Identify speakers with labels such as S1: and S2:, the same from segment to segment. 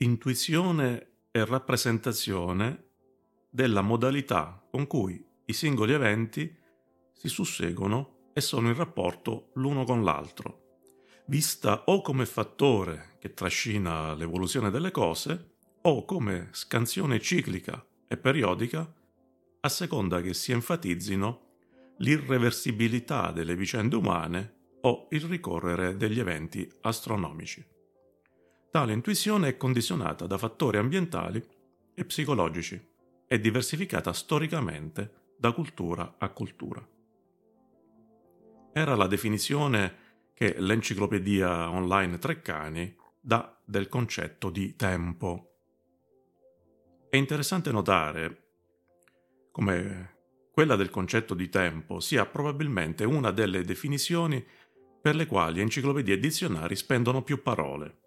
S1: intuizione e rappresentazione della modalità con cui i singoli eventi si susseguono e sono in rapporto l'uno con l'altro, vista o come fattore che trascina l'evoluzione delle cose o come scansione ciclica e periodica a seconda che si enfatizzino l'irreversibilità delle vicende umane o il ricorrere degli eventi astronomici. Tale intuizione è condizionata da fattori ambientali e psicologici e diversificata storicamente da cultura a cultura. Era la definizione che l'enciclopedia online Treccani dà del concetto di tempo. È interessante notare come quella del concetto di tempo sia probabilmente una delle definizioni per le quali enciclopedie e dizionari spendono più parole.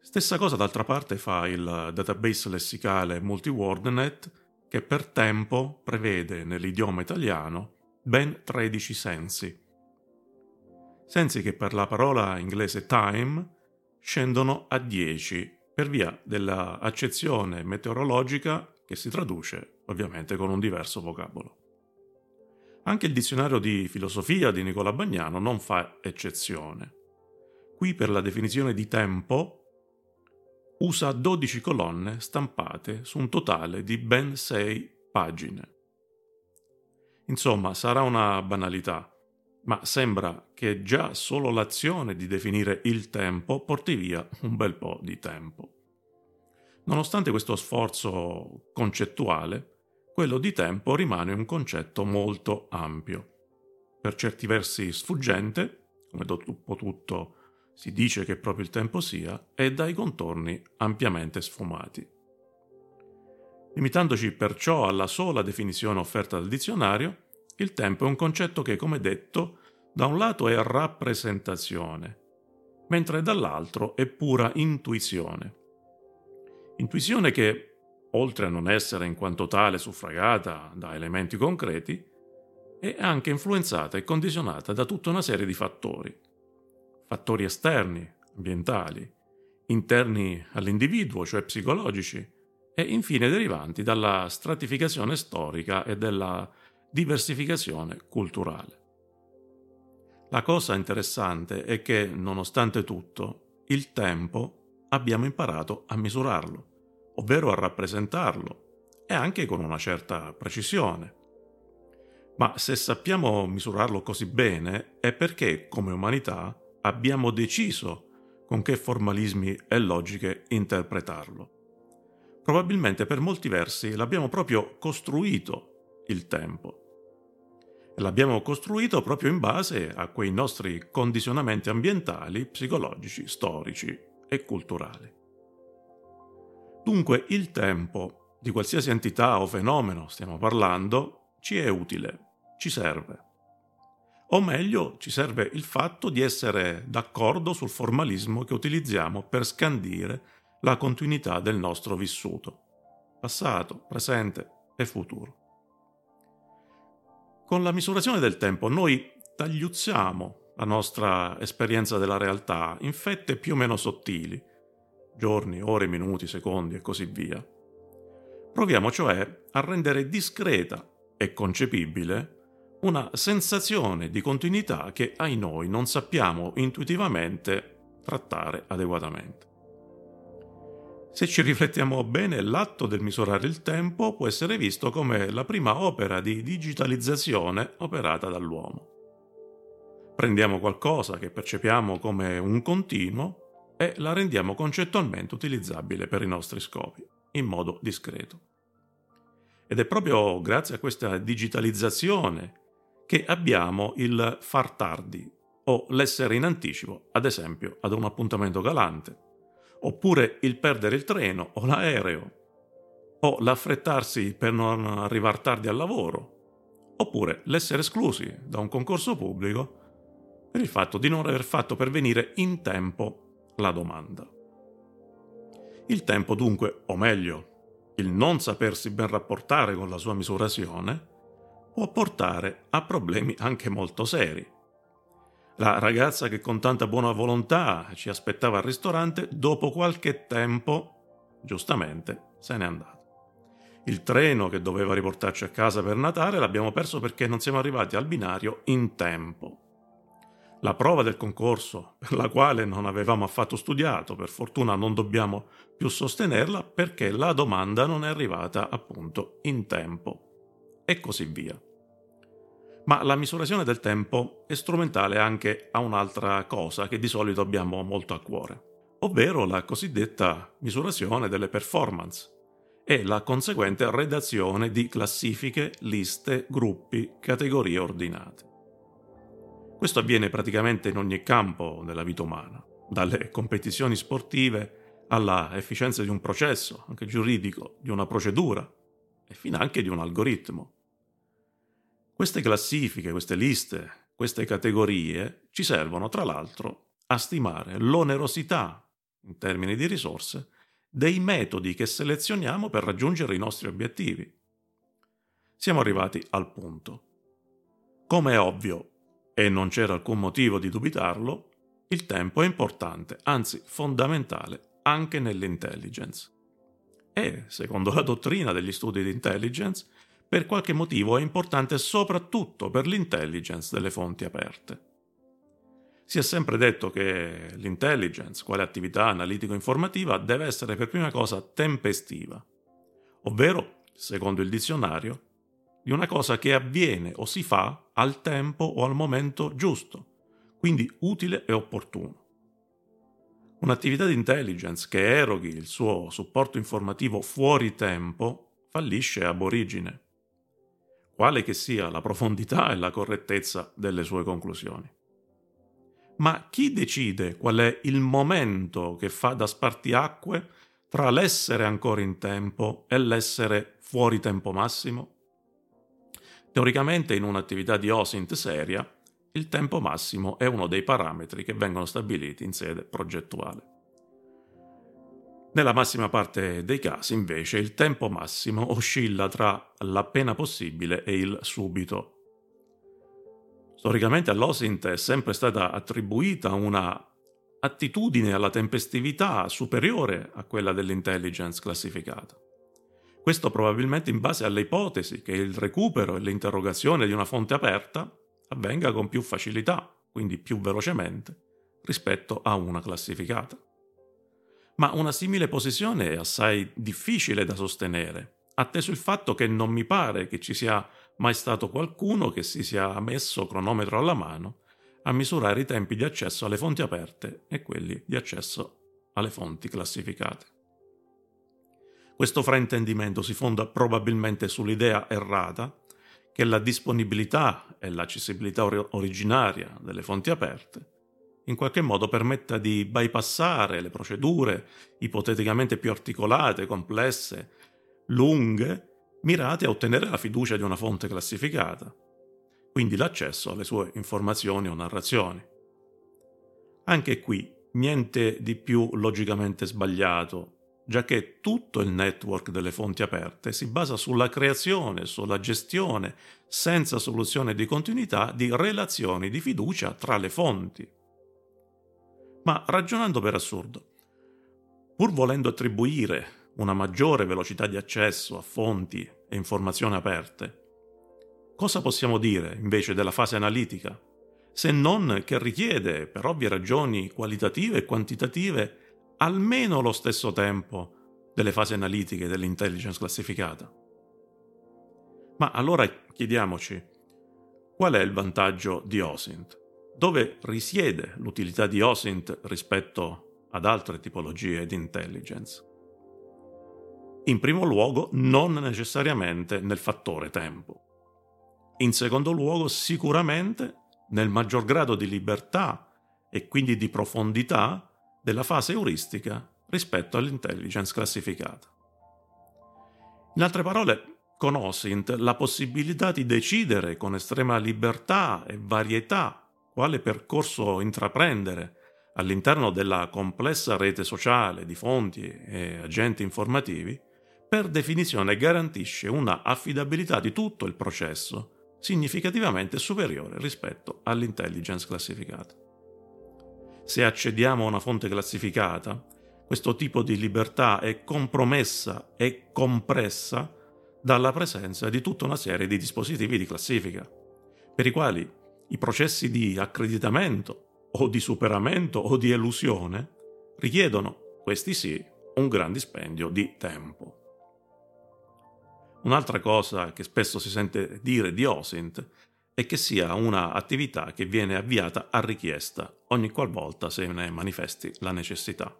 S1: Stessa cosa d'altra parte fa il database lessicale MultiWordNet che per tempo prevede nell'idioma italiano ben 13 sensi. Sensi che per la parola inglese time scendono a 10 per via dell'accezione meteorologica che si traduce ovviamente con un diverso vocabolo. Anche il dizionario di filosofia di Nicola Bagnano non fa eccezione. Qui per la definizione di tempo usa 12 colonne stampate su un totale di ben 6 pagine. Insomma, sarà una banalità, ma sembra che già solo l'azione di definire il tempo porti via un bel po' di tempo. Nonostante questo sforzo concettuale, quello di tempo rimane un concetto molto ampio, per certi versi sfuggente, come dopo tutto si dice che proprio il tempo sia, e dai contorni ampiamente sfumati. Limitandoci perciò alla sola definizione offerta dal dizionario, il tempo è un concetto che, come detto, da un lato è rappresentazione, mentre dall'altro è pura intuizione. Intuizione che oltre a non essere in quanto tale suffragata da elementi concreti, è anche influenzata e condizionata da tutta una serie di fattori. Fattori esterni, ambientali, interni all'individuo, cioè psicologici, e infine derivanti dalla stratificazione storica e dalla diversificazione culturale. La cosa interessante è che, nonostante tutto, il tempo abbiamo imparato a misurarlo ovvero a rappresentarlo, e anche con una certa precisione. Ma se sappiamo misurarlo così bene è perché, come umanità, abbiamo deciso con che formalismi e logiche interpretarlo. Probabilmente per molti versi l'abbiamo proprio costruito il tempo. E l'abbiamo costruito proprio in base a quei nostri condizionamenti ambientali, psicologici, storici e culturali. Dunque il tempo, di qualsiasi entità o fenomeno stiamo parlando, ci è utile, ci serve. O meglio, ci serve il fatto di essere d'accordo sul formalismo che utilizziamo per scandire la continuità del nostro vissuto, passato, presente e futuro. Con la misurazione del tempo noi tagliuzziamo la nostra esperienza della realtà in fette più o meno sottili, giorni, ore, minuti, secondi e così via. Proviamo cioè a rendere discreta e concepibile una sensazione di continuità che ai noi non sappiamo intuitivamente trattare adeguatamente. Se ci riflettiamo bene, l'atto del misurare il tempo può essere visto come la prima opera di digitalizzazione operata dall'uomo. Prendiamo qualcosa che percepiamo come un continuo e la rendiamo concettualmente utilizzabile per i nostri scopi, in modo discreto. Ed è proprio grazie a questa digitalizzazione che abbiamo il far tardi o l'essere in anticipo, ad esempio ad un appuntamento galante, oppure il perdere il treno o l'aereo, o l'affrettarsi per non arrivare tardi al lavoro, oppure l'essere esclusi da un concorso pubblico per il fatto di non aver fatto pervenire in tempo la domanda. Il tempo dunque, o meglio, il non sapersi ben rapportare con la sua misurazione, può portare a problemi anche molto seri. La ragazza che con tanta buona volontà ci aspettava al ristorante, dopo qualche tempo, giustamente, se n'è andata. Il treno che doveva riportarci a casa per Natale l'abbiamo perso perché non siamo arrivati al binario in tempo. La prova del concorso, per la quale non avevamo affatto studiato, per fortuna non dobbiamo più sostenerla perché la domanda non è arrivata appunto in tempo. E così via. Ma la misurazione del tempo è strumentale anche a un'altra cosa che di solito abbiamo molto a cuore, ovvero la cosiddetta misurazione delle performance e la conseguente redazione di classifiche, liste, gruppi, categorie ordinate. Questo avviene praticamente in ogni campo della vita umana, dalle competizioni sportive alla efficienza di un processo, anche giuridico, di una procedura e fino anche di un algoritmo. Queste classifiche, queste liste, queste categorie ci servono, tra l'altro, a stimare l'onerosità, in termini di risorse, dei metodi che selezioniamo per raggiungere i nostri obiettivi. Siamo arrivati al punto. Come è ovvio, e non c'era alcun motivo di dubitarlo, il tempo è importante, anzi fondamentale, anche nell'intelligence. E, secondo la dottrina degli studi di intelligence, per qualche motivo è importante soprattutto per l'intelligence delle fonti aperte. Si è sempre detto che l'intelligence, quale attività analitico-informativa, deve essere per prima cosa tempestiva, ovvero, secondo il dizionario, di una cosa che avviene o si fa al tempo o al momento giusto, quindi utile e opportuno. Un'attività di intelligence che eroghi il suo supporto informativo fuori tempo fallisce ab origine quale che sia la profondità e la correttezza delle sue conclusioni. Ma chi decide qual è il momento che fa da spartiacque tra l'essere ancora in tempo e l'essere fuori tempo massimo? Teoricamente in un'attività di OSINT seria, il tempo massimo è uno dei parametri che vengono stabiliti in sede progettuale. Nella massima parte dei casi, invece, il tempo massimo oscilla tra l'appena possibile e il subito. Storicamente all'OSINT è sempre stata attribuita una attitudine alla tempestività superiore a quella dell'intelligence classificata. Questo probabilmente in base alle ipotesi che il recupero e l'interrogazione di una fonte aperta avvenga con più facilità, quindi più velocemente, rispetto a una classificata ma una simile posizione è assai difficile da sostenere, atteso il fatto che non mi pare che ci sia mai stato qualcuno che si sia messo cronometro alla mano a misurare i tempi di accesso alle fonti aperte e quelli di accesso alle fonti classificate. Questo fraintendimento si fonda probabilmente sull'idea errata che la disponibilità e l'accessibilità or- originaria delle fonti aperte in qualche modo permetta di bypassare le procedure ipoteticamente più articolate, complesse, lunghe, mirate a ottenere la fiducia di una fonte classificata, quindi l'accesso alle sue informazioni o narrazioni. Anche qui niente di più logicamente sbagliato, già che tutto il network delle fonti aperte si basa sulla creazione, sulla gestione, senza soluzione di continuità, di relazioni di fiducia tra le fonti. Ma ragionando per assurdo, pur volendo attribuire una maggiore velocità di accesso a fonti e informazioni aperte, cosa possiamo dire invece della fase analitica, se non che richiede, per ovvie ragioni qualitative e quantitative, almeno lo stesso tempo delle fasi analitiche dell'intelligence classificata? Ma allora chiediamoci, qual è il vantaggio di OSINT? Dove risiede l'utilità di OSINT rispetto ad altre tipologie di intelligence. In primo luogo, non necessariamente nel fattore tempo. In secondo luogo, sicuramente nel maggior grado di libertà e quindi di profondità della fase euristica rispetto all'intelligence classificata. In altre parole, con OSINT la possibilità di decidere con estrema libertà e varietà quale percorso intraprendere all'interno della complessa rete sociale di fonti e agenti informativi, per definizione garantisce una affidabilità di tutto il processo significativamente superiore rispetto all'intelligence classificata. Se accediamo a una fonte classificata, questo tipo di libertà è compromessa e compressa dalla presenza di tutta una serie di dispositivi di classifica, per i quali i processi di accreditamento o di superamento o di elusione richiedono, questi sì, un gran dispendio di tempo. Un'altra cosa che spesso si sente dire di OSINT è che sia un'attività che viene avviata a richiesta ogni qualvolta se ne manifesti la necessità.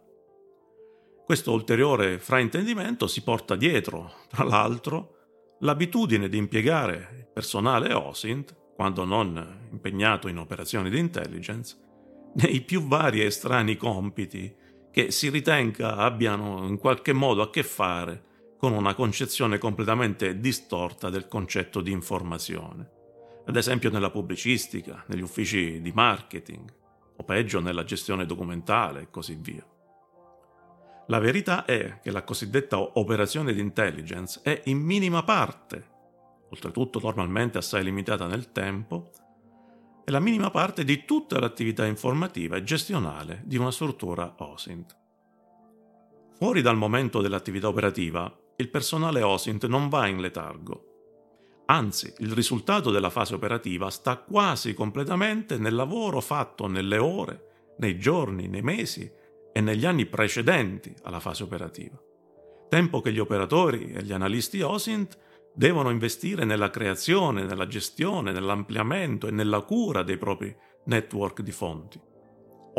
S1: Questo ulteriore fraintendimento si porta dietro, tra l'altro, l'abitudine di impiegare personale OSINT, quando non impegnato in operazioni di intelligence, nei più vari e strani compiti che si ritenga abbiano in qualche modo a che fare con una concezione completamente distorta del concetto di informazione, ad esempio nella pubblicistica, negli uffici di marketing, o peggio nella gestione documentale e così via. La verità è che la cosiddetta operazione di intelligence è in minima parte, oltretutto normalmente assai limitata nel tempo, è la minima parte di tutta l'attività informativa e gestionale di una struttura OSINT. Fuori dal momento dell'attività operativa, il personale OSINT non va in letargo. Anzi, il risultato della fase operativa sta quasi completamente nel lavoro fatto nelle ore, nei giorni, nei mesi e negli anni precedenti alla fase operativa. Tempo che gli operatori e gli analisti OSINT devono investire nella creazione, nella gestione, nell'ampliamento e nella cura dei propri network di fonti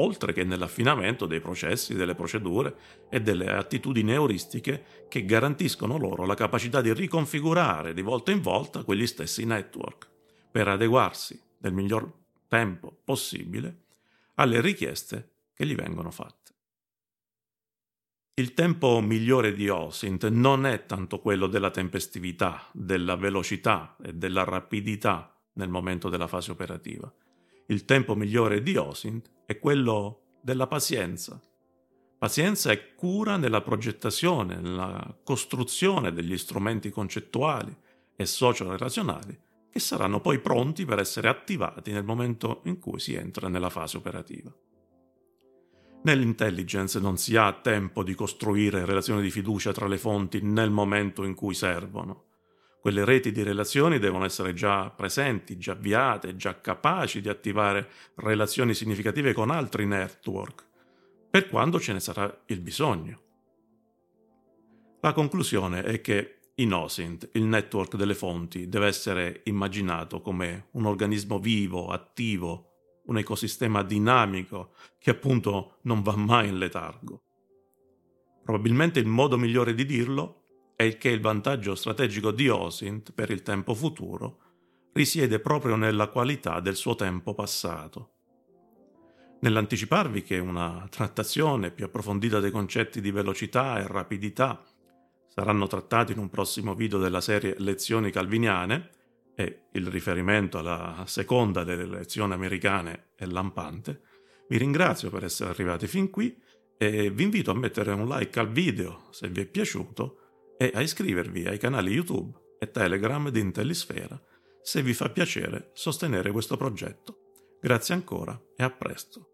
S1: oltre che nell'affinamento dei processi, delle procedure e delle attitudini euristiche che garantiscono loro la capacità di riconfigurare di volta in volta quegli stessi network per adeguarsi nel miglior tempo possibile alle richieste che gli vengono fatte. Il tempo migliore di OSINT non è tanto quello della tempestività, della velocità e della rapidità nel momento della fase operativa. Il tempo migliore di OSINT è quello della pazienza. Pazienza e cura nella progettazione, nella costruzione degli strumenti concettuali e socio-relazionali che saranno poi pronti per essere attivati nel momento in cui si entra nella fase operativa. Nell'intelligence non si ha tempo di costruire relazioni di fiducia tra le fonti nel momento in cui servono. Quelle reti di relazioni devono essere già presenti, già avviate, già capaci di attivare relazioni significative con altri network, per quando ce ne sarà il bisogno. La conclusione è che in OSINT il network delle fonti deve essere immaginato come un organismo vivo, attivo, un ecosistema dinamico che appunto non va mai in letargo. Probabilmente il modo migliore di dirlo è che il vantaggio strategico di OSINT per il tempo futuro risiede proprio nella qualità del suo tempo passato. Nell'anticiparvi che una trattazione più approfondita dei concetti di velocità e rapidità saranno trattati in un prossimo video della serie Lezioni calviniane, e il riferimento alla seconda delle lezioni americane è lampante, vi ringrazio per essere arrivati fin qui e vi invito a mettere un like al video se vi è piaciuto e a iscrivervi ai canali YouTube e Telegram di Intellisfera se vi fa piacere sostenere questo progetto. Grazie ancora e a presto.